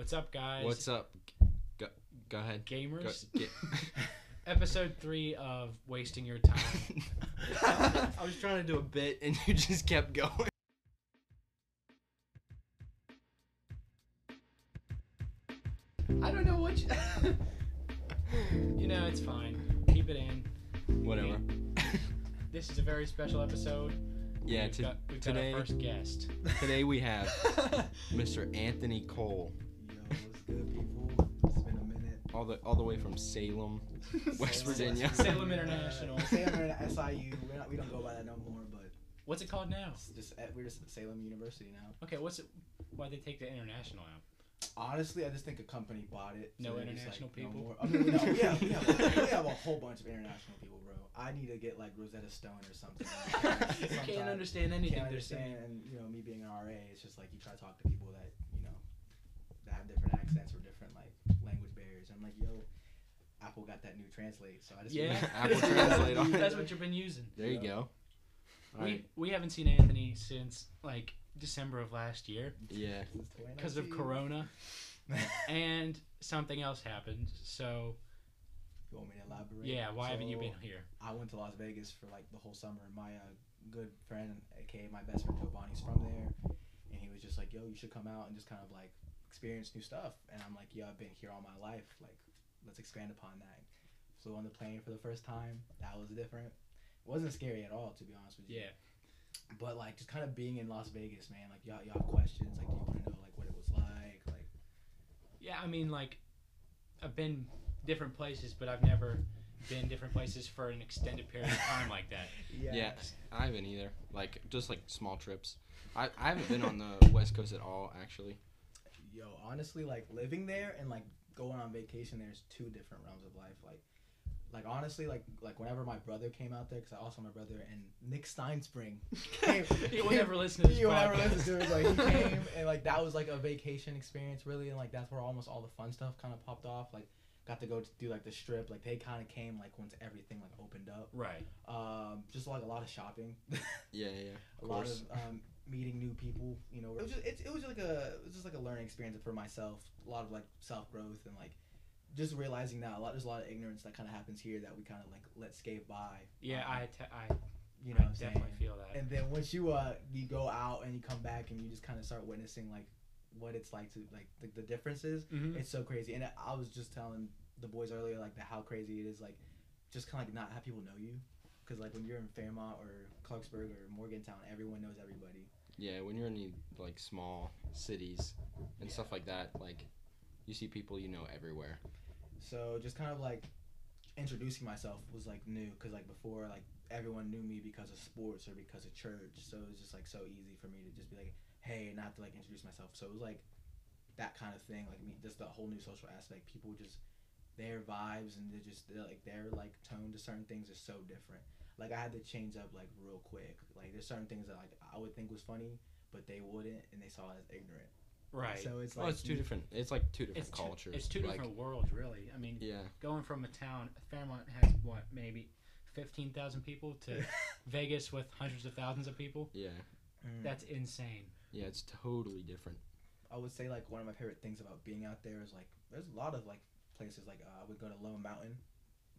What's up, guys? What's up? Go, go ahead. Go, gamers? get, Episode three of wasting your time. I was trying to do a bit and you just kept going. I don't know what. You... you know, it's fine. Keep it in. Whatever. This is a very special episode. Yeah, we've to, got, we've today- got our first guest. today we have Mr. Anthony Cole, all the all the way from Salem. West Virginia. Salem International. Salem Interna- SIU. We're not, we don't go by that no more, but What's it called now? it's just at, we're just at Salem University now. Okay, what's it? Why they take the international out? Honestly, I just think a company bought it. No they're just international no people? more- I mean, no, we have, we, have a, we have a whole bunch of international people, bro. I need to get like Rosetta Stone or something. You can't understand anything can't they're understand, saying. and you know, me being an RA, it's just like you try to talk to people that you know that have different accents or different like language. I'm like, yo, Apple got that new translate, so I just Yeah, Apple Translate on. That's what you've been using. There you Yeah. go. All We right. we haven't seen Anthony since like December of last year Yeah. because of Corona and something else happened. So You want me to elaborate? yeah, why haven't you been here? I went to Las Vegas for like the whole summer. And my uh, good friend, aka my best friend Giovanni's from there, and he was just like, "Yo, you should come out and just kind of like experience new stuff." And I'm like, "Yo, I've been here all my life. Like, let's expand upon that." Flew on the plane for the first time. That was different. It wasn't scary at all, to be honest with you. Yeah. But like, just kind of being in Las Vegas, man. Like, y'all, y'all have questions. Like, do you want to know like what it was like? Like, Yeah, I mean, like, I've been different places, but I've never been different places for an extended period of time like that. Yeah. I haven't either. Like just like small trips. I, I haven't been on the West Coast at all actually. Yo, honestly, like living there and like going on vacation, there's two different realms of life. Like, like honestly, like like whenever my brother came out there, because I also my brother and Nick Steinspring came. He will never listen to this He will never listen to it. Like he came and like that was like a vacation experience really, and like that's where almost all the fun stuff kind of popped off. Like got to go to do like the strip. Like they kind of came like once everything like opened up. Right. Um, just like a lot of shopping. Yeah, yeah. a Of lot course. of um, meeting new people. You know, it was just it, it was like a it was just like a learning experience for myself. A lot of like self growth and like just realizing that a lot there's a lot of ignorance that kind of happens here that we kind of like let skate by. Yeah, Um, I, te- I, you know I'm saying? definitely feel that. And then once you uh you go out and you come back and you just kind of start witnessing like what it's like to like the, the differences. Mhm. It's so crazy. And I was just telling the boys earlier like the, how crazy it is like just kind of like not have people know you. Cause like when you're in Fairmont or Clarksburg or Morgantown, everyone knows everybody. Yeah, when you're in the like small cities and Yeah. stuff like that, like you see people you know everywhere. So just kind of like introducing myself was like new because like before like everyone knew me because of sports or because of church. So it was just like so easy for me to just be like, hey, and not to like introduce myself. So it was like that kind of thing. Like me, just the whole new social aspect. People just their vibes and they're just they're like their like tone to certain things is so different. Like I had to change up like real quick. Like there's certain things that like I would think was funny, but they wouldn't, and they saw it as ignorant. right. So it's Well, like it's two different. It's like two different it's two, cultures. it's two like, different worlds, really. I mean, Yeah, going from a town, Fairmont has what, maybe 15,000 people to Vegas with hundreds of thousands of people. yeah, Mm. That's insane. yeah. It's totally different. I would say like one of my favorite things about being out there is like there's a lot of like places like uh, I would go to Lone Mountain.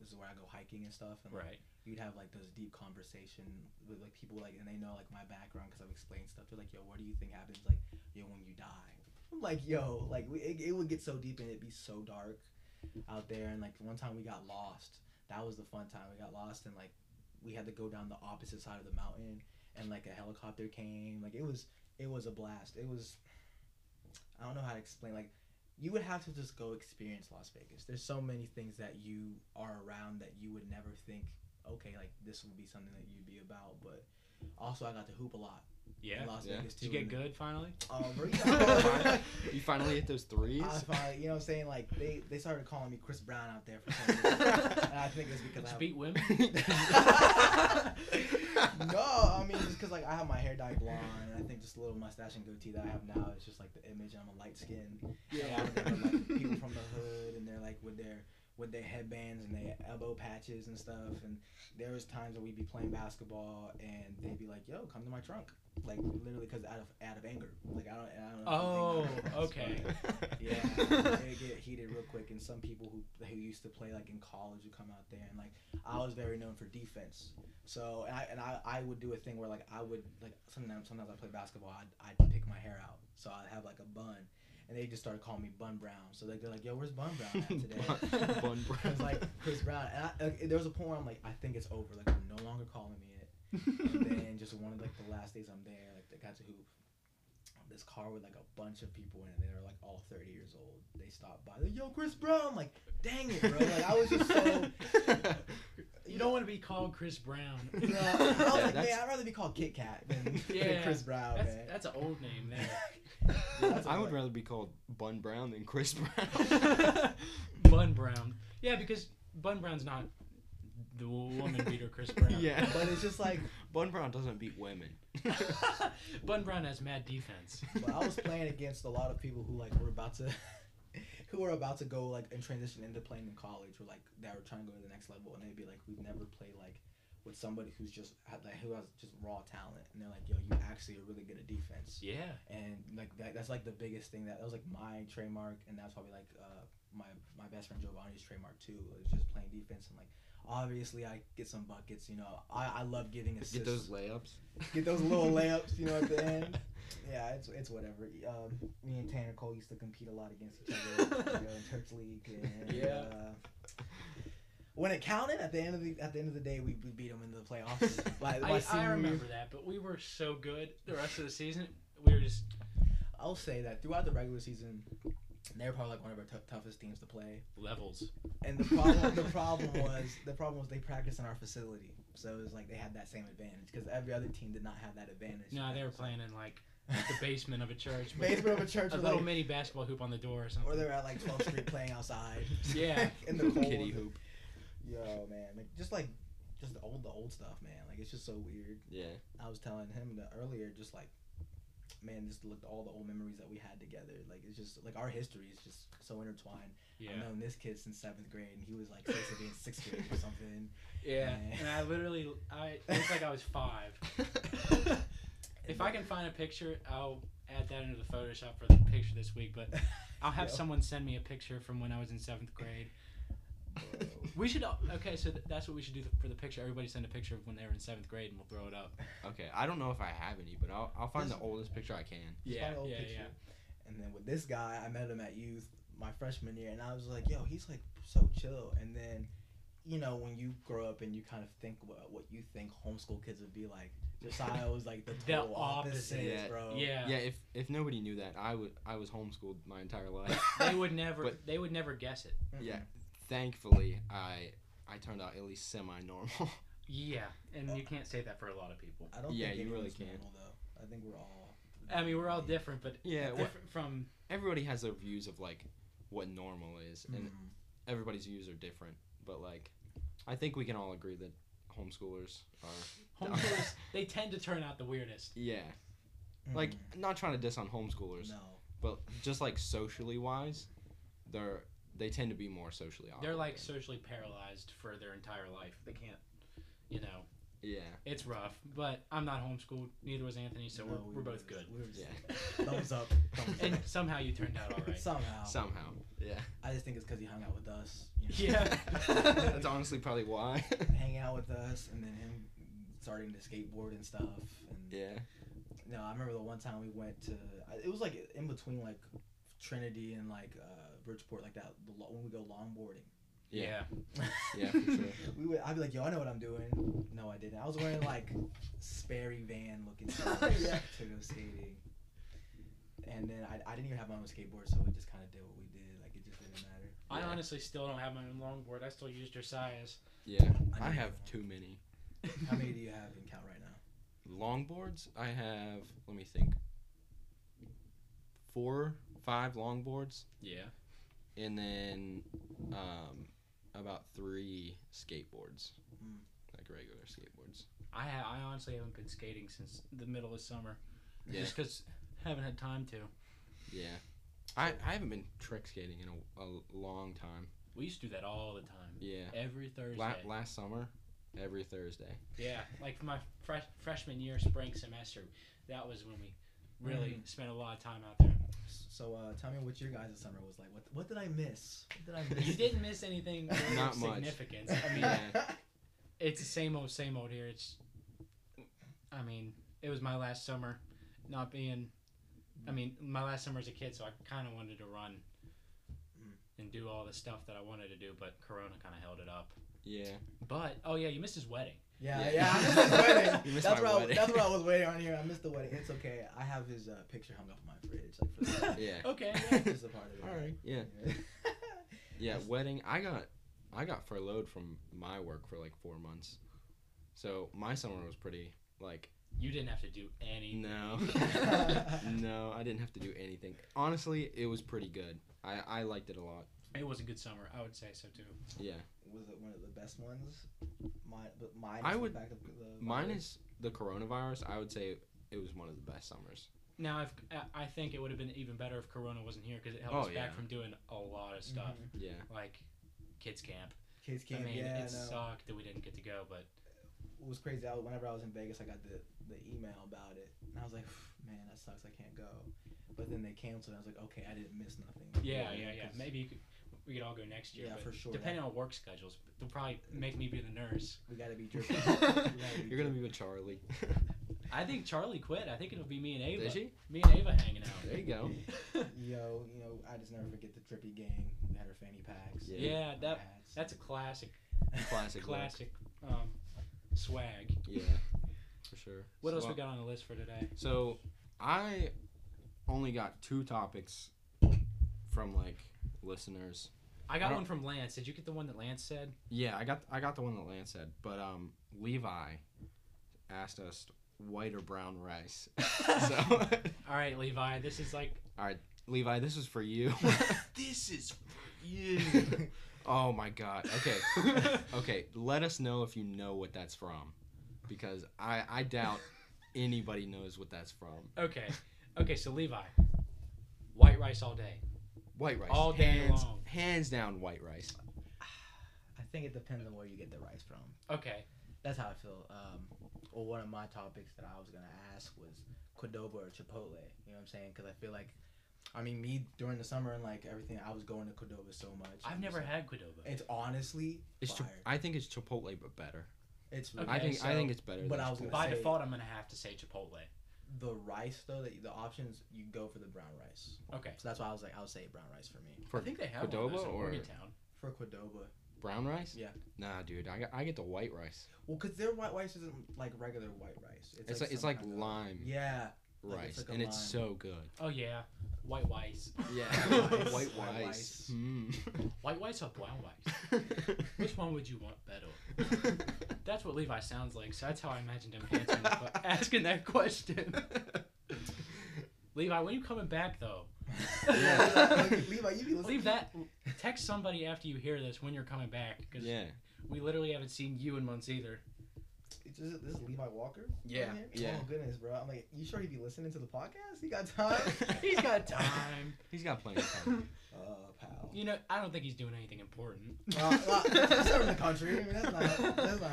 This is where I go hiking and stuff, and like, Right. you'd have like those deep conversation with like people like and they know like my background because I've explained stuff. They're like, yo, what do you think happens like yo when you die? I'm like, yo, like we, it, it would get so deep and it'd be so dark out there. And like one time we got lost. That was the fun time. We got lost and like we had to go down the opposite side of the mountain and like a helicopter came. Like it was it was a blast. It was I don't know how to explain like you would have to just go experience Las Vegas. There's so many things that you are around that you would never think, okay, like this would be something that you'd be about. But also, I got to hoop a lot Yeah. in Las Yeah. Vegas too. Did you get and- good finally? Um, oh, bro, you finally hit those threes. I finally, you know, what I'm saying like they they started calling me Chris Brown out there for some reason, and I think it's because Did I you have, beat women? no, I mean just because like I have my hair dyed blonde, and I think just a little mustache and goatee that I have now is just like the image. I'm a light skin. Yeah. A lot of them are, like people from the hood, and they're like with their with their headbands and their elbow patches and stuff. And there was times where we'd be playing basketball and they'd be like, "Yo, come to my trunk," like literally because out of out of anger. Like I don't, I don't know. Oh, if you think oh, about this, okay. Yeah, they get heated real quick, and some people who who used to play like in college would come out there, and like I was very known for defense. So and I and I, I would do a thing where like I would like sometimes sometimes I play basketball, I'd, I'd pick my hair out, so I'd have like a bun, and they just started calling me Bun Brown. So like they're like, Yo, where's Bun Brown at today? Bun- It was Brown. like Chris Brown, and I, like, there was a point where I'm like, I think it's over. Like they're no longer calling me it. And then just one of like the last days I'm there, like they got to hoop. This car with like a bunch of people in it. They were like all 30 years old. They stopped by. Like, Yo, Chris Brown. I'm like, dang it, bro. Like I was just so. You don't want to be called Chris Brown. No, I was yeah, like, man, I'd rather be called Kit Kat than, than Chris Brown, That's, man. that's an old name there. Yeah, I what- would rather be called Bun Brown than Chris Brown. Bun Brown. Yeah, because Bun Brown's not the woman beater Chris Brown. Yeah. But it's just like, Bun Brown doesn't beat women. Bun Brown has mad defense. but I was playing against a lot of people who like were about to, who are about to go like and transition into playing in college, or like that were trying to go to the next level, and they'd be like, we've never played like with somebody who's just had, like who has just raw talent, and they're like, yo, you actually are really good at defense. Yeah. and like that, that's like the biggest thing that that was like my trademark and that's probably like uh my my best friend Giovanni's trademark too is just playing defense and like obviously I get some buckets you know I, I love giving assists Get those layups. get those little layups you know at the end yeah it's it's whatever um, me and Tanner Cole used to compete a lot against each other you know, in church league and Yeah. uh, when it counted at the end of the at the end of the day we, we beat them in the playoffs my, my I, I senior year. remember that, but we were so good the rest of the season. We were just I'll say that throughout the regular season, they were probably like one of our t- toughest teams to play. levels. And the problem, the problem was, the problem was they practiced in our facility, so it was like they had that same advantage because every other team did not have that advantage. No, they were playing in like the basement of a church. basement of a church, a little like, mini basketball hoop on the door or something. or they were at like 12th Street playing outside. Yeah. in the cold. Kitty hoop. Yo, man, like, just like, just the old, the old stuff, man. Like it's just so weird. Yeah. I was telling him that earlier, just like, man, just looked all the old memories that we had together. Like it's just like our history is just so intertwined. yeah. I've known this kid since seventh grade, and he was like supposed to be in sixth grade or something. Yeah. Yeah. And I literally, I it looked like I was five. If I can find a picture, I'll add that into the Photoshop for the picture this week. But I'll have Yo. someone send me a picture from when I was in seventh grade. We should. Uh, okay, so th- that's what we should do for the picture. Everybody send a picture of when they were in seventh grade, and we'll throw it up. okay, I don't know if I have any, but I'll, I'll find This- the oldest picture I can. Yeah, old yeah, picture. yeah. And then with this guy, I met him at youth my freshman year, and I was like, yo, he's like so chill. And then, you know, when you grow up and you kind of think what, what you think homeschool kids would be like, Josiah was like the The total opposite. opposite, Yeah. bro. Yeah. Yeah, if if nobody knew that, I would I was homeschooled my entire life. They would never. But- they would never guess it. Mm-mm. yeah. Mm-hmm. Thankfully, I I turned out at least semi normal. Yeah, and you can't say that for a lot of people. I don't Yeah, think you really can't. normal, though. I think we're all. I mean, we're all different, but yeah, what, different from. everybody has their views of like what normal is, and Mhm. everybody's views are different. But like, I think we can all agree that homeschoolers are Homeschoolers, they tend to turn out the weirdest. yeah. Like, Mhm. not trying to diss on homeschoolers, no. but just like socially wise, they're they tend to be more socially awkward. They're like socially paralyzed for their entire life. They can't, you know, yeah, it's rough. But I'm not homeschooled. Neither was Anthony, so No, we're, we we're were both good. we were just- yeah. thumbs up. Thumbs And up. somehow you turned out all right. Somehow. Somehow, yeah. I just think it's because he hung out with us. you know. Yeah. That's honestly probably why. hang out with us, and then him starting to skateboard and stuff. And yeah. no, I remember the one time we went to. It was like in between like Trinity and like uh, Bridgeport, like that. The, lo- when we go longboarding. Yeah. Yeah, for sure. we would. I'd be like, "Yo, I know what I'm doing." No, I didn't. I was wearing like Sperry Van looking stuff Yeah. to go skating. And then I, I didn't even have my own skateboard, so we just kind of did what we did. Like it just didn't matter. I Yeah. honestly still don't have my own longboard. I still use Josiah's. Yeah. I I have too many. How many do you have in count right now? Longboards, I have, let me think, four, five longboards, Yeah. And then um, about three skateboards, Mm. like regular skateboards. I ha- I honestly haven't been skating since the middle of summer. Yeah. Just because haven't had time to. Yeah. I, I haven't been trick skating in a, a long time. We used to do that all the time. Yeah. Every Thursday. La- last summer, every Thursday. Yeah, like for my fresh, freshman year, spring semester, that was when we really Mm. spent a lot of time out there. So uh, tell me what your guys' summer was like. What what did I miss? What did I miss? You didn't miss anything Not much. significance. I mean, Yeah. it's the same old, same old here. It's, I mean, it was my last summer, not being, I mean, my last summer as a kid, so I kind of wanted to run Mm. and do all the stuff that I wanted to do, but Corona kind of held it up. Yeah. But oh yeah, you missed his wedding. Yeah, Yeah. yeah, I missed his wedding. You missed that's my what I, wedding. that's what I was waiting on here. I missed the wedding. It's okay. I have his uh, picture hung up in my fridge, like for the, Yeah. Okay. Yeah. just a part of it. All right. Yeah. Yeah. Wedding. I got, I got furloughed from my work for like four months, so my summer was pretty like You didn't have to do anything. no, no. I didn't have to do anything. Honestly, it was pretty good. I I liked it a lot. It was a good summer. I would say so too. Yeah. Was it one of the best ones? Mine, but mine. I is the would- Back to the Mine is the coronavirus. I would say it was one of the best summers. Now, if I- I think it would have been even better if Corona wasn't here because it held Oh, us back from doing a lot of stuff Mhm. Yeah. like kids camp. Kids camp. I mean, yeah, it no. sucked that we didn't get to go, but It was crazy. I, whenever I was in Vegas, I got the the email about it, and I was like, man, that sucks. I can't go. But then they canceled. and I was like, okay, I didn't miss nothing. yeah, You know, yeah, yeah. 'cause- Maybe you could, we could all go next year. Yeah, but for sure, Depending on work schedules, they'll probably make me be the nurse. We gotta be dripping. Gotta be You're gonna be with Charlie. I think Charlie quit. I think it'll be me and Ava. Did she? Me and Ava hanging out. There you go. Yo, you know, I just never forget the trippy gang. We had our fanny packs. Yeah. Yeah, that hats. that's a classic, Classic. classic um, swag. Yeah. For sure. What else we got on the list for today? So I only got two topics from like listeners. I I got don't- one from Lance. Did you get the one that Lance said? Yeah, I got I got the one that Lance said, but um Levi asked us white or brown rice. so All right, Levi. This is like All right, Levi, this is for you. this is for you. oh my god. Okay. Okay, let us know if you know what that's from. Because I I doubt anybody knows what that's from. okay, okay. So Levi, white rice all day. White rice. All day hands, long. Hands down white rice. I think it depends on where you get the rice from. Okay. That's how I feel. Um, well, one of my topics that I was gonna ask was Qdoba or Chipotle. You know what I'm saying? Because I feel like, I mean, me during the summer and like everything, I was going to Qdoba so much. I've never so- had Qdoba. It's honestly It's fire. Chip- I think it's Chipotle but better. it's Okay, I think I think it's better but than I was gonna By say- default, I'm gonna have to say Chipotle. The rice though. That the options you go for the brown rice. Okay. So that's why I was like, I would say brown rice for me. For I think they have one of Qdoba those in or- Morgantown. For Qdoba. brown rice? Yeah. Nah, dude, I, got, I get the white rice. Well, cause their white rice isn't like regular white rice. It's like, it's like kind of- lime Yeah. like rice, it's like a and it's so good. Oh yeah, white rice. Yeah, White white rice. rice. Mm. White rice or brown rice? Which one would you want better? That's what Levi sounds like. So that's how I imagined him answering that, asking that question. Levi, when are you coming back though? Yeah. Levi, you be listening. Leave that. Text somebody after you hear this when you're coming back, because yeah, we literally haven't seen you in months either. Is this, this is Levi Walker? Yeah, on yeah. Oh goodness, bro. I'm like, you sure he'd be listening to the podcast? He got time? He's got time. he's got plenty of time. Uh, pal. You know, I don't think he's doing anything important. Uh, well, he's serving the country. I mean, that's not. That's not.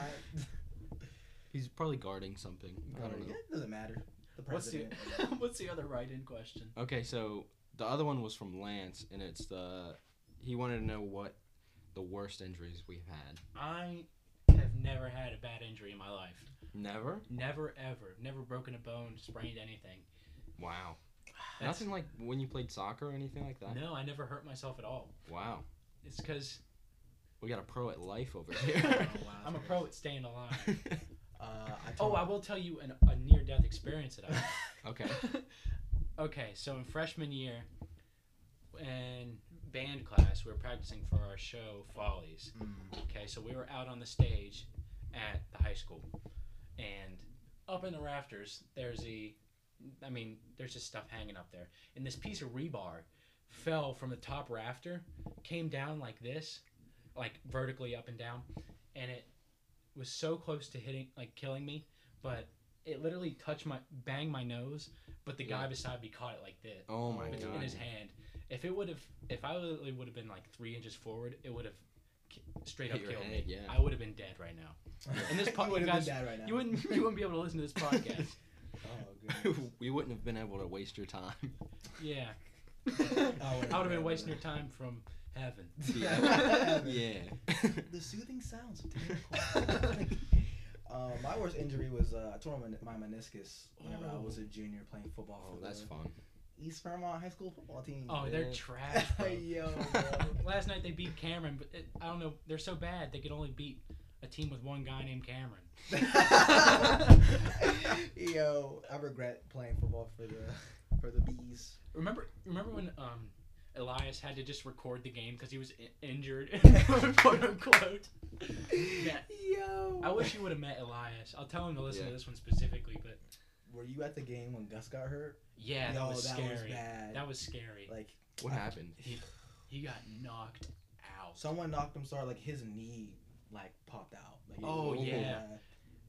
He's probably guarding something. I don't know. Yeah, it doesn't matter. The What's the president. What's the other write-in question? Okay, so the other one was from Lance, and it's the he wanted to know what the worst injuries we've had. I have never had a bad injury in my life. Never. Never ever. Never broken a bone, sprained anything. Wow. That's- Nothing like when you played soccer or anything like that. No, I never hurt myself at all. Wow. It's because We got a pro at life over Oh, here. wow, I'm a pro at staying alive. Uh, I Oh, I will tell you an, a near-death experience that I had. okay. okay, so in freshman year, in band class, we were practicing for our show Follies. Mm. Okay, so we were out on the stage at the high school, and up in the rafters, there's a, I mean, there's just stuff hanging up there, and this piece of rebar fell from the top rafter, came down like this, like vertically up and down, and it was so close to hitting, like killing me, but it literally touched my, banged my nose, but the guy beside me caught it like this Oh my god. in his hand, If it would have, if I literally would have been like three inches forward, it would have straight Hit up your killed head, me. yeah. I would have been dead right now. And this po- you would you have guys- been dead right now. You wouldn't, you wouldn't be able to listen to this podcast. Oh, goodness. we wouldn't have been able to waste your time. Yeah, I wouldn't I would have been been wasting your time from heaven. Yeah. yeah. The soothing sounds of Taylor Um, my worst injury was uh, I tore my, my meniscus whenever I was a junior playing football oh, that's the fun. East Fairmont High School football team. Oh, they're trash. Bro. Yo, bro. Last night they beat Cameron, but it, I don't know. They're so bad they could only beat a team with one guy named Cameron. Yo, I regret playing football for the for the bees. Remember, remember when um, Elias had to just record the game because he was I- injured, quote unquote. Yeah. Yo, I wish you would have met Elias. I'll tell him to listen Yeah. to this one specifically, but Were you at the game when Gus got hurt? yeah, Yo, that was that scary. was bad. That was scary. Like What happened? he, he got knocked out. someone knocked him. Sorry, like his knee like popped out. Like, Oh, was yeah. bad.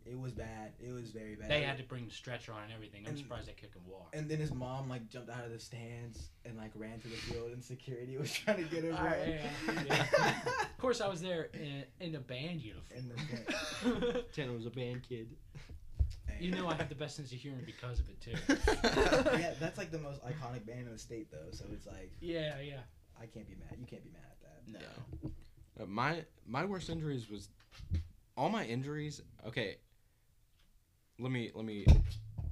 It was bad. It was very bad. They had to bring the stretcher on and everything. I'm And- surprised they could walk. And then his mom like jumped out of the stands and like ran to the field, and security was trying to get her. Bro. yeah, yeah. Of course, I was there in, in a band uniform. In the Tanner was a band kid. You know I have the best sense of humor because of it too. yeah, that's like the most iconic band in the state, though. So it's like Yeah, yeah. I can't be mad. You can't be mad at that. No. Uh, my my worst injuries was all my injuries. Okay, let me let me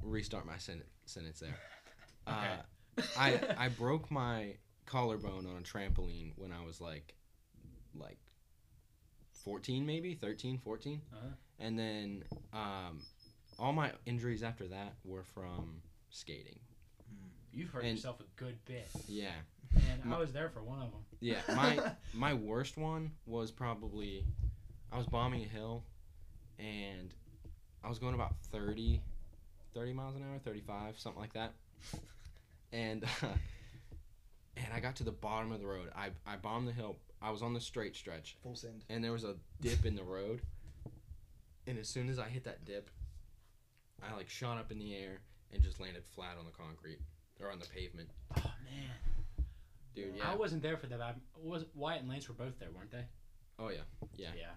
restart my sen- sentence there. Uh, I I broke my collarbone on a trampoline when I was like like 14 maybe 13 14 Uh-huh. and then um all my injuries after that were from skating. Mm. You've hurt And- yourself a good bit, yeah. And I was there for one of them. yeah my my worst one was probably I was bombing a hill and I was going about 30 30 miles an hour 35 something like that. And uh, and I got to the bottom of the road. I, I bombed the hill. I was on the straight stretch. Full send. and there was a dip in the road. And as soon as I hit that dip I like shot up in the air and just landed flat on the concrete or on the pavement Oh man, dude yeah I wasn't there for that. I was Wyatt and Lance were both there, weren't they? oh yeah Yeah. Yeah.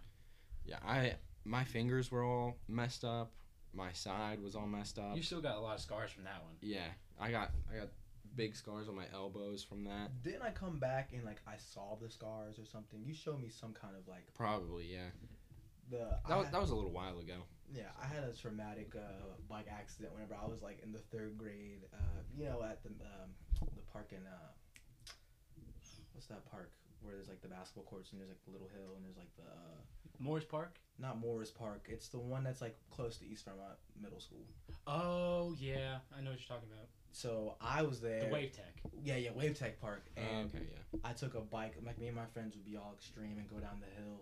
Yeah, I my fingers were all messed up. My side was all messed up. You still got a lot of scars from that one. yeah, I got I got big scars on my elbows from that. Didn't I come back and like I saw the scars or something? You showed me some kind of like Probably, yeah. The. That I, was, that was a little while ago. yeah, I had a traumatic uh, bike accident whenever I was like in the third grade. Uh, you know, at the um, the park in uh, what's that park where there's like the basketball courts and there's like the little hill and there's like the uh, Morris Park. not Morris Park. It's the one that's like close to East Fairmont Middle School. Oh yeah, I know what you're talking about. So I was there. The Wave Tech. Yeah, yeah, Wave Tech Park, Oh, and okay, yeah. I took a bike. Like me and my friends would be all extreme and go down the hill.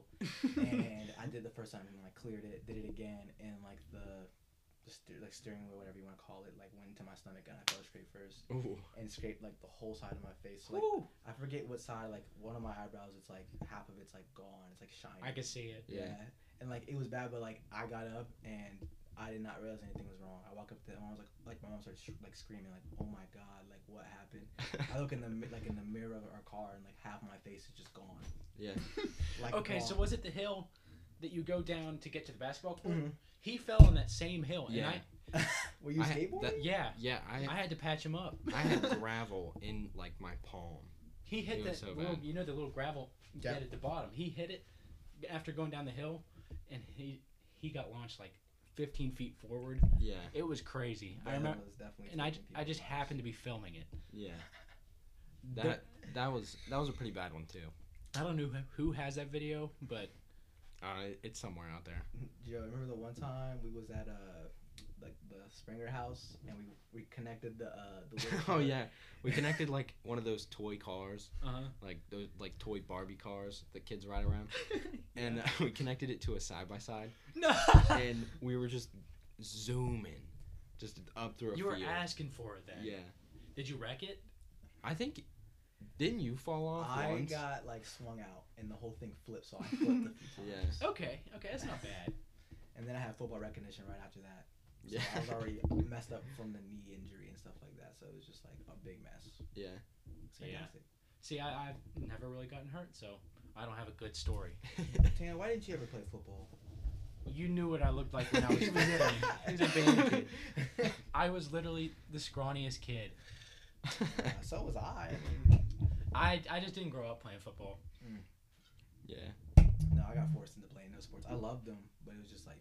and I did the first time and like cleared it, did it again, and like the, the steer, like steering wheel, whatever you want to call it, like went into my stomach and I fell straight first Ooh. and scraped like the whole side of my face. So, like Woo! I forget what side. Like one of my eyebrows, it's like half of it's like gone. It's like shiny. I can see it. yeah. Yeah. And like it was bad, but like I got up and I did not realize anything was wrong. I walk up to my mom was like, like my mom started sh- like screaming like, "Oh my god, like what happened?" I look in the like in the mirror of our car and like half my face is just gone. Yeah. Like okay, so was it the hill that you go down to get to the basketball court? Mhm. He fell on that same hill, Yeah. and Were you I skateboarding? that- yeah, Yeah, I I had to patch him up. I had gravel in like my palm. He hit It that so little, bad. you know, the little gravel Yeah. bed at the bottom. He hit it after going down the hill, and he he got launched like 15 feet forward. Yeah. It was crazy. I remember, was definitely and I, I just people's lives. happened to be filming it. Yeah. That that was that was a pretty bad one too. I don't know who, who has that video, but Uh, it's somewhere out there. Joe, remember the one time we was at uh like the Springer house and we we connected the uh the little oh yeah, we connected like one of those toy cars, uh like those like toy Barbie cars that kids ride around, and uh, we connected it to a side by side, no, and we were just zooming, just up through a you were field. asking for it then. Yeah, Did you wreck it? I think. Didn't you fall off I once? got like swung out and the whole thing flipped, so I flipped a few Yeah. times. Okay, okay, that's not bad. And then I had football recognition right after that. So Yeah. I was already messed up from the knee injury and stuff like that. So it was just like a big mess. Yeah. It's Yeah. See, I, I've never really gotten hurt, so I don't have a good story. Tan, why didn't you ever play football? You knew what I looked like when I was 15. He was a band kid. I was literally the scrawniest kid. Uh, so was I. I I, I just didn't grow up playing football. yeah. no, I got forced into playing those sports. I loved them, but it was just like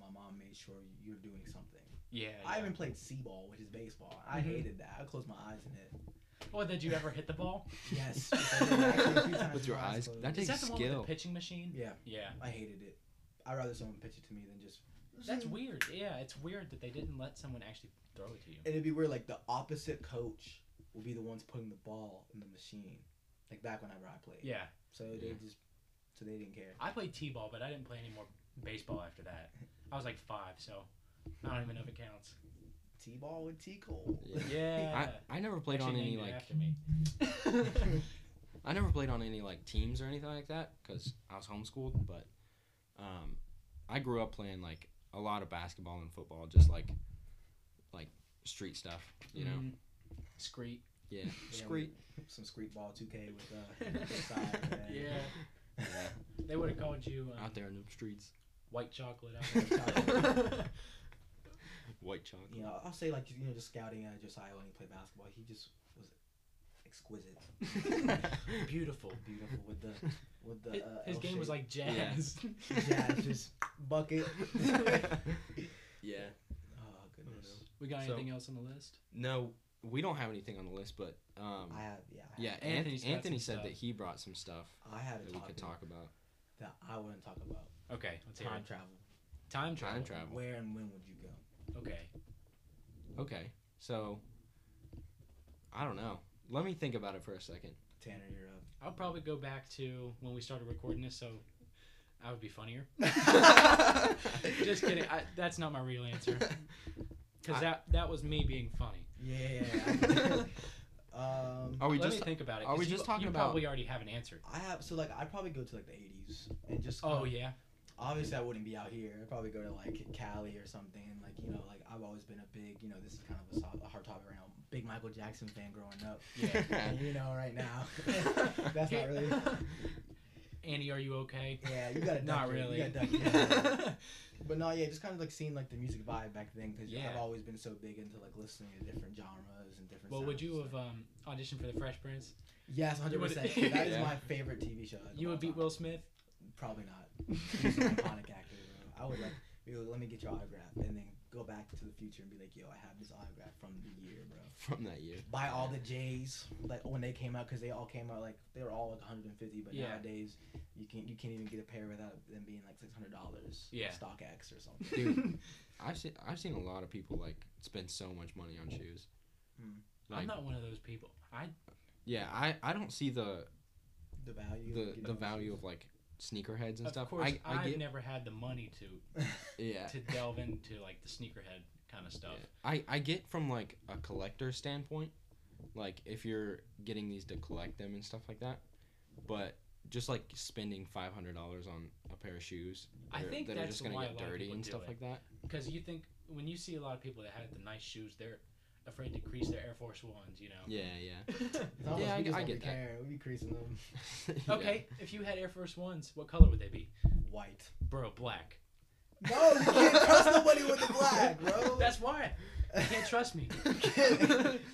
my mom made sure you were doing something. Yeah. I yeah. even played c-ball, which is baseball. I Mhm. hated that. I closed my eyes in it. Well, did you ever hit the ball? Yes. I did actually a few times With your eyes. closed. That Is takes that the one with skill. the pitching machine? Yeah, Yeah. I hated it. I'd rather someone pitch it to me than just. That's weird. Yeah, it's weird that they didn't let someone actually throw it to you. And it'd be weird, like the opposite coach will be the ones putting the ball in the machine. Like back whenever I played. Yeah. So they Yeah. just, so they didn't care. I played t-ball, but I didn't play any more baseball after that. I was like five, so I don't even know if it counts. T-ball with T Cole. Yeah. Yeah. I, I never played Actually on any named it like after me. I never played on any like teams or anything like that because I was homeschooled. But um, I grew up playing like a lot of basketball and football, just like like street stuff, you know. Mhm. Screet. Yeah, Yeah, street. Some street ball 2K with uh, side, man. Yeah. Yeah, They would have called you um, out there in the streets, white chocolate. White chocolate. white chocolate. You know, I'll say like you know just scouting at Josiah when he played basketball, he just was exquisite, Beautiful. beautiful with the with the. His, uh, his game was like jazz. yeah, just bucket. yeah. Oh goodness. we got So- anything else on the list? No, we don't have anything on the list, but um, I have yeah. I yeah, have, Anthony, Anthony's got Anthony some said stuff. that he brought some stuff I had that we could talk about. that I wouldn't talk about. Okay, let's hear Time it. travel. Time travel. Time travel. Where and when would you go? Okay. Okay, so I don't know. Let me think about it for a second. Tanner, you're up. I'll probably go back to when we started recording this, so I would be funnier. Just kidding. I, that's not my real answer. Because that that was me being funny. Yeah. um, Are we Let just me think about it. are we 'cause you- just talking about you about- probably already have an answer. I have so like I'd probably go to like the 80s and just. Oh kinda- yeah. Obviously, I wouldn't be out here. I'd probably go to like Cali or something. Like you know, like I've always been a big, you know, this is kind of a, so- a hard topic right now. Big Michael Jackson fan growing up. Yeah. And you know, right now, that's not really. Andy, are you okay? Yeah, you gotta duck Not really. You gotta duck. But no, yeah, just kind of like seeing like the music vibe back then because Yeah. I've always been so big into like listening to different genres and different. well, would you so- have um, auditioned for the Fresh Prince? Yes, hundred percent. That is Yeah. my favorite TV show. You would beat time. Will Smith. Probably not. He's an iconic actor, bro. I would like, yo, let me get your autograph, and then go back to the future and be like, yo, I have this autograph from the year, bro. from that year? Buy all the J's, like when they came out, because they all came out like they were all like 150, but Yeah. nowadays you can't you can't even get a pair without them being like six hundred dollars. Yeah. X or something. Dude, I've seen I've seen a lot of people like spend so much money on shoes. Hmm. Like, I'm not one of those people. I yeah, I, I don't see the The value. the the value shoes. of like sneakerheads and of stuff. course I, I have get never had the money to yeah. to delve into like the sneakerhead kind of stuff. Yeah. I, I get from like a collector standpoint, like if you're getting these to collect them and stuff like that, but just like spending five hundred dollars on a pair of shoes I that are- think that are just gonna get dirty and stuff it. like that. Because you think when you see a lot of people that had the nice shoes, they're afraid to crease their Air Force Ones. You know. Yeah, yeah. Yeah, I- I get that. caring. We be creasing them Yeah. Okay, if you had Air Force Ones, what color would they be? white. Bro, black. No, you can't trust nobody with the black, bro. That's why. You can't trust me.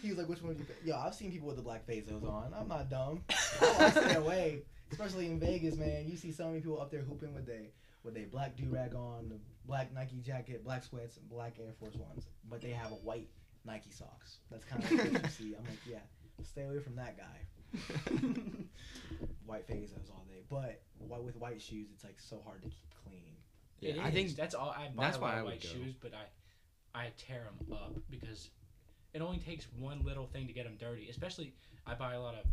he was like, which one would you pick? Yo, I've seen people with the black Bezos on. I'm not dumb. Oh, I stay away. Especially in Vegas, man. You see so many people up there hooping with they with a black do rag on, the black Nike jacket, black sweats, and black Air Force Ones. But they have a white Nike socks. That's kind of what you see. I'm like, yeah, stay away from that guy. White Bezos all day. But whi- with white shoes, it's like so hard to keep clean. Yeah, It I is. think that's all. I buy that's a why lot I of would white go. shoes, but I, I tear them up because it only takes one little thing to get them dirty. Especially, I buy a lot of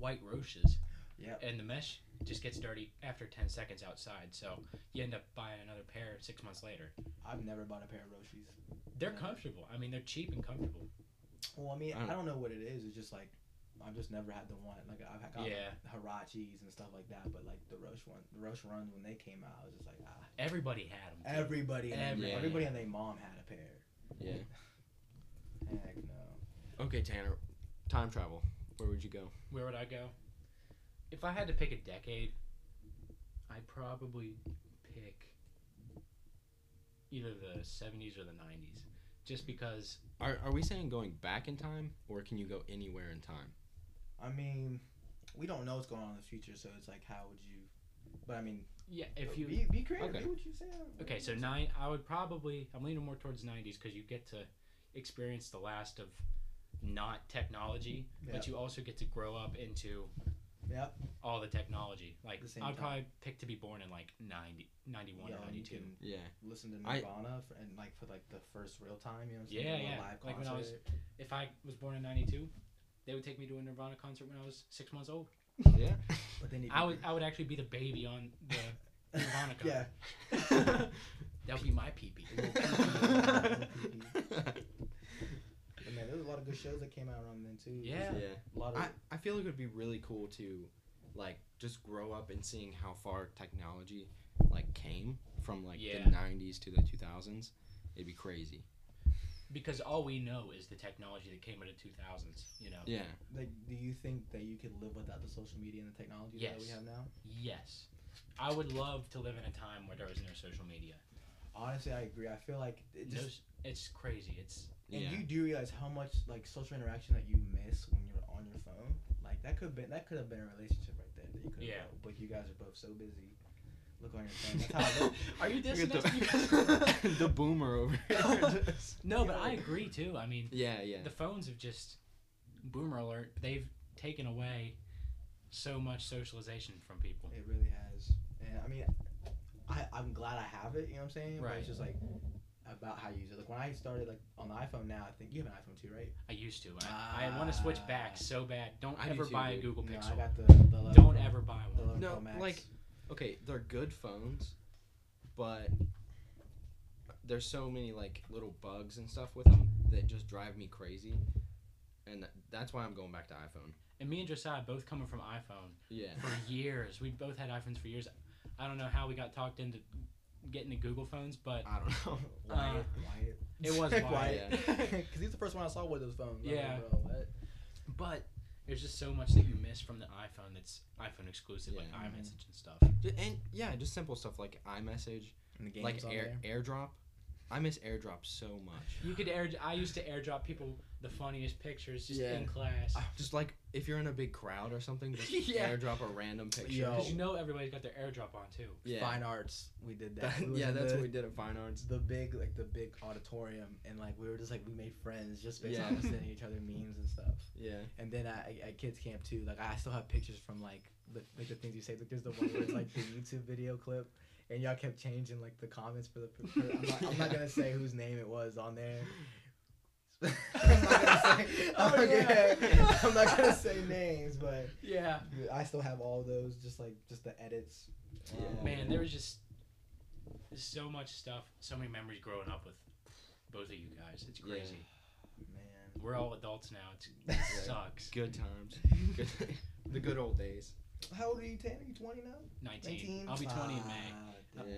white Roshes, Yep. and the mesh just gets dirty after ten seconds outside. So you end up buying another pair six months later. I've never bought a pair of Roshes. They're Yeah. comfortable. I mean, they're cheap and comfortable. Well, I mean, I don't- I don't know what it is. It's just like I've just never had the one. Like I've had got like, Yeah. Huaraches and stuff like that, but like the Roshe one, the Roshe runs when they came out, I was just like ah. Everybody had them. Everybody, and Everybody. everybody and their mom had a pair. yeah. Heck no. Okay, Tanner, time travel. Where would you go? Where would I go? If I had to pick a decade, I'd probably pick either the 70s or the 90s. Just because, Are are we saying going back in time, or can you go anywhere in time? I mean, we don't know what's going on in the future, so it's like, how would you? But I mean, yeah, if you. be, be creative. Okay. Be what you say. Okay, so nine. I would probably. I'm leaning more towards 90s because you get to experience the last of not technology, Yeah. but you also get to grow up into Yep. all the technology. Like, The same I'd time. probably pick to be born in like 90, 91 Yeah, or and you 92. can Yeah. listen to I- Nirvana for, and like for like the first real time. You know what I'm Yeah, saying? A yeah. Live Like when I was- concert. If I was born in 92, they would take me to a Nirvana concert when I was six months old. Yeah. But then I would I would actually be the baby on the Nirvana cover. Yeah. That would be my pee-pee. But man, there was a lot of good shows that came out around then too. Yeah. yeah. A lot of. I, I feel like it would be really cool to like just grow up and seeing how far technology like came from like Yeah. the 90s to the 2000s. It'd be crazy. because all we know is the technology that came out of 2000s. You know. Yeah. like, do you think that you could live without the social media and the technology that we Yes. have now? Yes. I would love to live in a time where there was no social media. Honestly, I agree. I feel like it just s- it's crazy. It's and yeah. you do realize how much like social interaction that you miss when you're on your phone. Like that could been that could have been a relationship right there that you could. Yeah. Built, but you guys are both so busy. Look on your phone. That's how I. Are you Look dissing us the, the boomer over here. Oh, no, but I agree too. I mean, yeah, yeah. the phones have just boomer alert. They've taken away so much socialization from people. It really has. And I mean, I I'm glad I have it. You know what I'm saying? But Right. it's just like about how you use it. Like when I started like on the iPhone now, I think you have an iPhone too, right? I used to. I, I want to switch back Ah. so bad. Don't I do ever too, buy a dude. Google No, Pixel. I got the, the 11 Don't Pro- ever buy the one. 11 No, Pro Max. like- okay, they're good phones, but there's so many like little bugs and stuff with them that just drive me crazy, and that's why I'm going back to iPhone. And me and Josiah both coming from iPhone Yeah. for years. We both had iPhones for years. I don't know how we got talked into getting the Google phones, but I don't know. Wyatt, uh, Wyatt. it was Wyatt. Because he's the first one I saw with those phones. I'm like, Yeah. bro, but there's just so much that you miss from the iPhone that's iPhone exclusive, like iMessage and stuff. And yeah, just simple stuff like iMessage, And the games like on air, there. AirDrop. I miss AirDrop so much. You could air. I used to airdrop people the funniest pictures just Yeah. in class. Just like if you're in a big crowd or something, just Yeah. AirDrop a random picture. Yo. Because you know everybody's got their airdrop on too. Yeah. Fine arts. We did that. That- We was yeah, in that's the, what we did at Fine Arts. The big, like the big auditorium, and like we were just like we made friends just based Yeah. on sending each other memes and stuff. Yeah. And then at, at kids camp too, like I still have pictures from like the like the things you say. Like there's the one where it's like the YouTube video clip, and y'all kept changing like the comments for the. For, I'm, not, I'm not gonna say whose name it was on there. I'm not gonna say. I'm, Oh, not yeah. gonna, I'm not gonna say names, but Yeah. I still have all those, just like just the edits. Yeah. Um, Man, there was just there's so much stuff, so many memories growing up with both of you guys. It's Yeah. crazy. man. We're all adults now. It's, it sucks. Good times. Good, the good old days. How old are you, Tanner? You 20 now? 19. I'll be 20 in May. Ah, Yeah.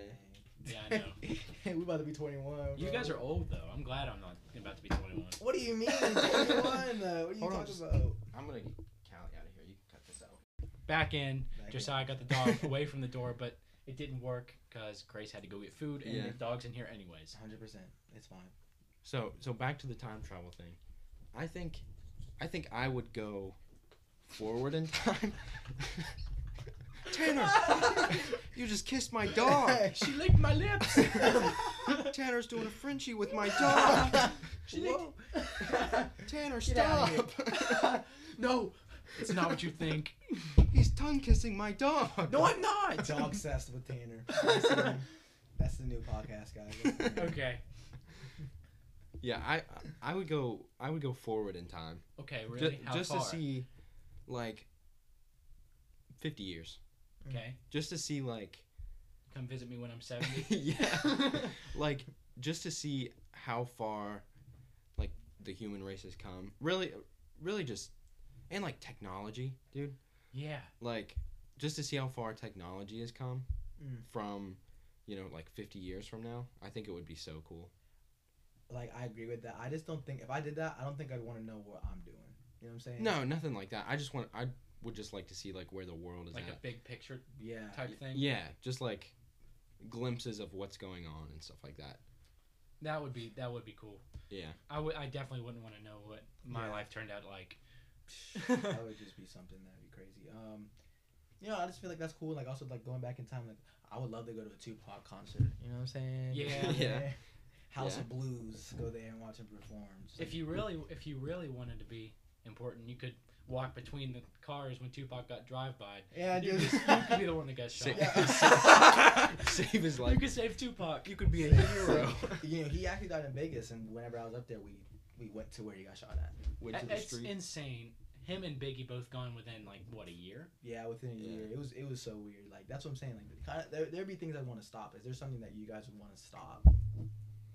Yeah, I know. dang. we about to be 21. You guys are old though. I'm glad I'm not about to be 21. What do you mean? 21? uh, what are you Hold on, talking just- about? I'm gonna get Callie out of here. You can cut this out. Back in, Back Josiah got the dog away from the door, but it didn't work because Grace had to go get food, and Yeah. the dog's in here anyways. 100%. It's fine. So so back to the time travel thing. I think I think I would go forward in time. Tanner, you just kissed my dog. she licked my lips. Tanner's doing a Frenchie with my dog. She licked- Tanner, stop. no, it's not what you think. He's tongue kissing my dog. No, I'm not. Dog obsessed with Tanner. That's the, that's the new podcast, guys. Okay. Yeah, I I would go I would go forward in time. Okay. Ju- Really? How just far? to see like 50 years. Okay. Just to see like Come visit me when I'm 70. yeah. like just to see how far like the human race has come. Really really just and like technology, dude. yeah. Like just to see how far technology has come Mm. from you know like 50 years from now. I think it would be so cool. Like, I agree with that. I just don't think, if I did that, I don't think I'd want to know what I'm doing. You know what I'm saying? No, nothing like that. I just want. I would just like to see like where the world is like a big picture Yeah. type thing. Yeah, just like glimpses of what's going on and stuff like that. That would be that would be cool. Yeah. I would I definitely wouldn't want to know what my Yeah. life turned out like. that would just be something that'd be crazy. Um, you know, I just feel like that's cool. Like also like going back in time, like I would love to go to a Tupac concert. You know what I'm saying? Yeah. Go Yeah. House Yeah. of Blues. Go there and watch him perform. Just If like- you really if you really wanted to be important, you could walk between the cars when Tupac got drive by. yeah, You, dude. could- you could be the one that got Sa- shot. Yeah. Save his life. you could save Tupac. You could be a hero. you know, he actually died in Vegas, and whenever I was up there, we we went to where he got shot at. Went to the It's street. insane. Him and Biggie both gone within like what a year. Yeah, within a Yeah. year, it was it was so weird. Like that's what I'm saying. Like kind of there there'd be things I'd want to stop. Is there something that you guys would want to stop?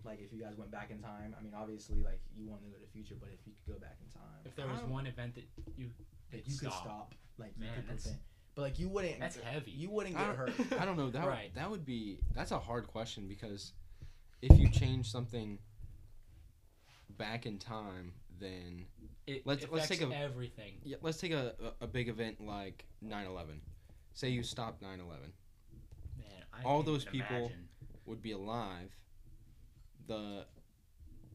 Like if you guys went back in time. I mean, obviously, like you want to go to the future, but if you could go back in time, If there was Um, one event that you that could you could stop. stop. Like you Man, could prevent. But like you wouldn't. That's heavy. You wouldn't get don't, hurt. I don't know. That Right. that would be that's a hard question because if you change something back in time, then it Let's- let's affects take a- everything. yeah, let's take a, a, a big event like 9/11. Say you stop 9/11, Man, I All those people- imagine. would be alive. The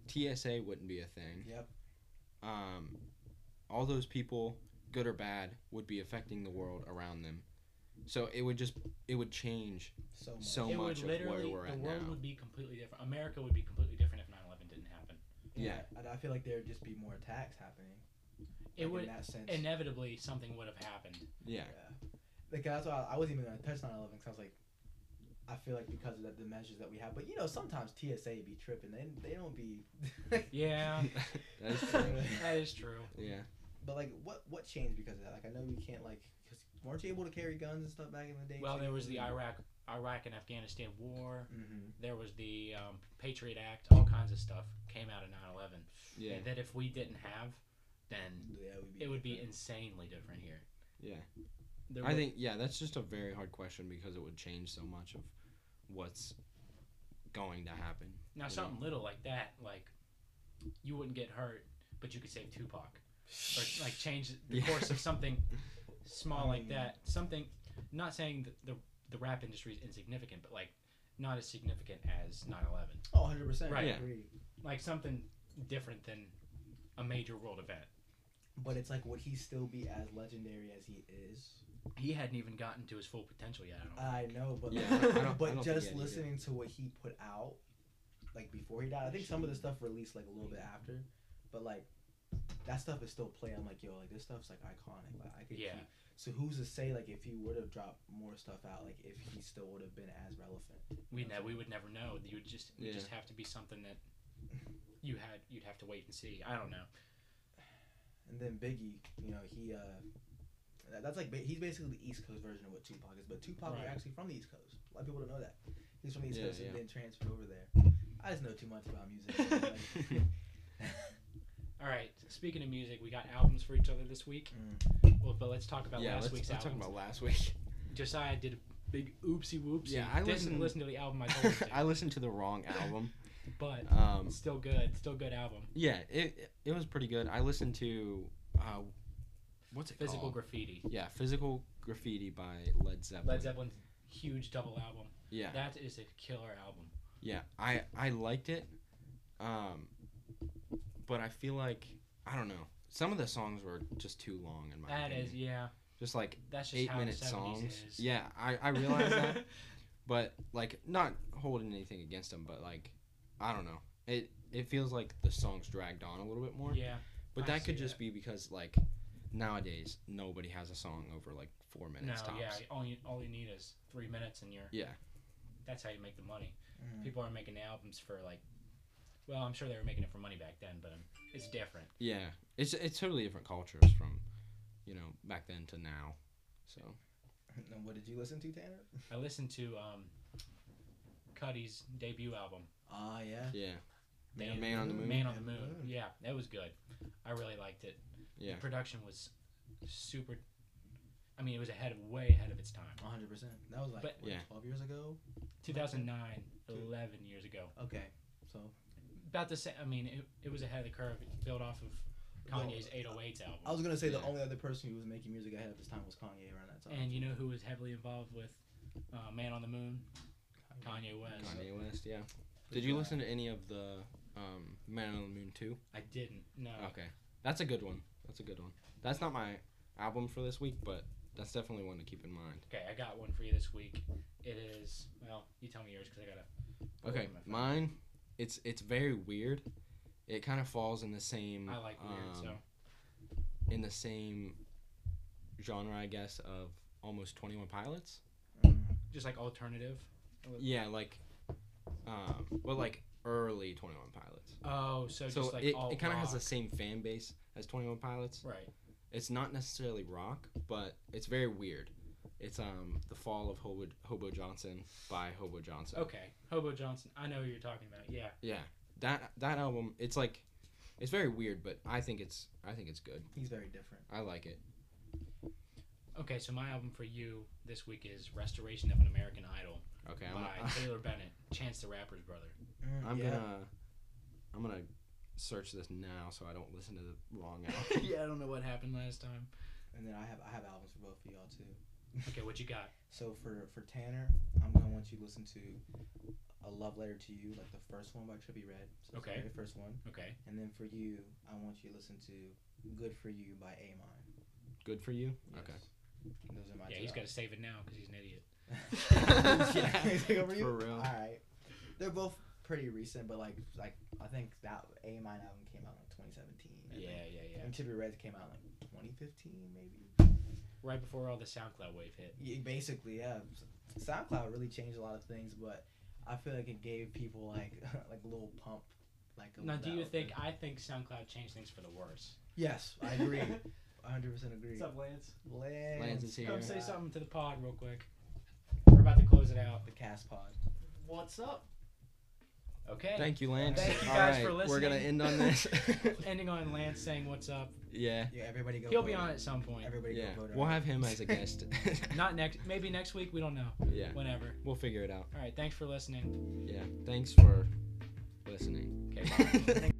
TSA wouldn't be a thing. Yep. Um, all those people, good or bad, would be affecting the world around them. So it would just it would change So much. so it much would of where we're at the world now. would be completely different. America would be completely different if 9/11 didn't happen. Yeah. And I, I feel like there'd just be more attacks happening. It like, would in that sense. inevitably something would have happened. Yeah. Like that's why I, I wasn't even gonna touch 9/11 because I was like, I feel like because of the, the measures that we have. But you know, sometimes TSA be tripping. They they don't be. Yeah, that is true. that is true. Yeah. But like, what what changed because of that? Like, I know you can't like, cause weren't you able to carry guns and stuff back in the day? Well, there was the Iraq Iraq and Afghanistan war. Mm-hmm. There was the um, Patriot Act. All kinds of stuff came out of 9/11. Yeah. That if we didn't have, then Yeah, it would be. it would be insanely different here. Yeah. There I would- think yeah, that's just a very hard question because it would change so much of what's going to happen. now you something little like that, like you wouldn't get hurt, but you could save Tupac, or like change the Yeah. course of something small I like mm. that. Something, not saying that the the rap industry is insignificant, but like not as significant as 9/11. Oh, 100 percent. Right. I Yeah. agree. Like something different than a major world event. But it's like, would he still be as legendary as he is? He hadn't even gotten to his full potential yet. I don't. I know, but Yeah, like, I don't- I don't but just he had either. listening to what he put out, like before he died, I think some of the stuff released like a little bit after, but like that stuff is still playing. I'm like, yo, like this stuff's like iconic. Like I could Yeah. keep. So who's to say like if he would have dropped more stuff out, like if he still would have been as relevant? we ne- we would never know. You would just it would Yeah. just have to be something that you had you'd have to wait and see. I don't know. And then Biggie, you know, he uh, that- that's like he's basically the East Coast version of what Tupac is. But Tupac was Right. actually from the East Coast. A lot of people don't know that. He's from the East Yeah, Coast and yeah. then transferred over there. I just know too much about music. All right. Speaking of music, we got albums for each other this week. Mm. Well, but let's talk about yeah, last let's, week's let's talk albums. about last week. Josiah did a big oopsie whoopsie. Yeah, I didn't listened- listen to the album I told him to, I listened to the wrong album. but Um, still good. Still good album. yeah, it it- it was pretty good. I listened to uh, what's it Physical called? Graffiti. yeah, Physical Graffiti by Led Zeppelin. Led Zeppelin's huge double album. Yeah, That is a killer album. yeah. I I liked it, um, but I feel like I don't know. Some of the songs were just too long in my That opinion. is, yeah. just like That's just eight how minute the 70s songs. is. Yeah, I I realize that, but like not holding anything against them, but like I don't know. It it feels like the songs dragged on a little bit more. Yeah. But I that could just that. be because like nowadays nobody has a song over like four No, minutes tops. yeah. All you all you need is three minutes, and you're. Yeah. That's how you make the money. Mhm. People are making albums for like. Well, I'm sure they were making it for money back then, but um, it's different. Yeah, it's it's totally different cultures from, you know, back then to now. So And what did you listen to, Tanner? I listened to um, Cudi's debut album, Ah, yeah. yeah, Man, Man on the Moon. Man on the Man on the Moon. Moon. Yeah, that was good. I really liked it. Yeah, The production was super. I mean, it was ahead of way ahead of its time. 100. percent That was like But- what, Yeah. 12 years ago. 2009, 11 years ago. Okay, so About the same. I mean, it, it was ahead of the curve. It built off of Kanye's 808s album. I was gonna say the Yeah. only other person who was making music ahead of this time was Kanye around that time. and you know who was heavily involved with uh, Man on the Moon? Kanye West. Kanye West, yeah. Did you listen to any of the um, Man on the Moon 2? I didn't. No. Okay. That's a good one. That's a good one. That's not my album for this week, but that's definitely one to keep in mind. Okay, I got one for you this week. It is well, you tell me yours because I gotta. Okay, from my phone. mine it's it's very weird. It kind of falls in the same I like weird, um, so in the same genre, I guess, of almost 21 Pilots. Mm. just like alternative. Yeah, like um well like early 21 Pilots. Oh, so, So just like it, it kind of has the same fan base as 21 Pilots. right. It's not necessarily rock, but it's very weird. It's um the fall of Hobo, Hobo Johnson by Hobo Johnson. Okay, Hobo Johnson. I know who you're talking about. Yeah. Yeah, that that album. It's like, it's very weird, but I think it's I think it's good. He's very different. I like it. Okay, so my album for you this week is "Restoration of an American Idol" Okay, I'm by gonna, Taylor Bennett, Chance the Rapper's brother. Mm, I'm yeah. gonna I'm gonna search this now so I don't listen to the wrong album. yeah, I don't know what happened last time. And then I have I have albums for both of y'all too. Okay, what you got? So for for Tanner, I'm gonna want you to listen to a love letter to you, like the first one by Trippie Redd. So it's the very first one. Okay. And then for you, I want you to listen to Good for You by Aminé. Good for you. Yes. Okay. Those are my Yeah, two he's got to save it now because he's an idiot. yeah. Take over you? For real. All right. They're both pretty recent, but like like I think that Aminé album came out like 2017. Yeah, yeah, yeah. And Trippie Redd came out like 2015 maybe. Right before all the SoundCloud wave hit. Yeah, basically, yeah. SoundCloud really changed a lot of things, but I feel like it gave people like like a little pump. Like a Now, do you that- think? I think SoundCloud changed things for the worse. Yes, I agree. 100 percent agree. What's up, Lance? Lance, Lance is here. Come say something to the pod real quick. We're about to close it out. The cast pod. What's up? Okay. Thank you, Lance. Thank you All guys for right, We're gonna end on this. Ending on Lance saying what's up. yeah. Yeah, everybody go. He'll vote. be on at some point. Everybody Yeah. go vote. We'll on have him as a guest. Not next. Maybe next week. We don't know. yeah. Whenever. We'll figure it out. All right. Thanks for listening. Yeah. Thanks for listening. Okay. Bye. Thank-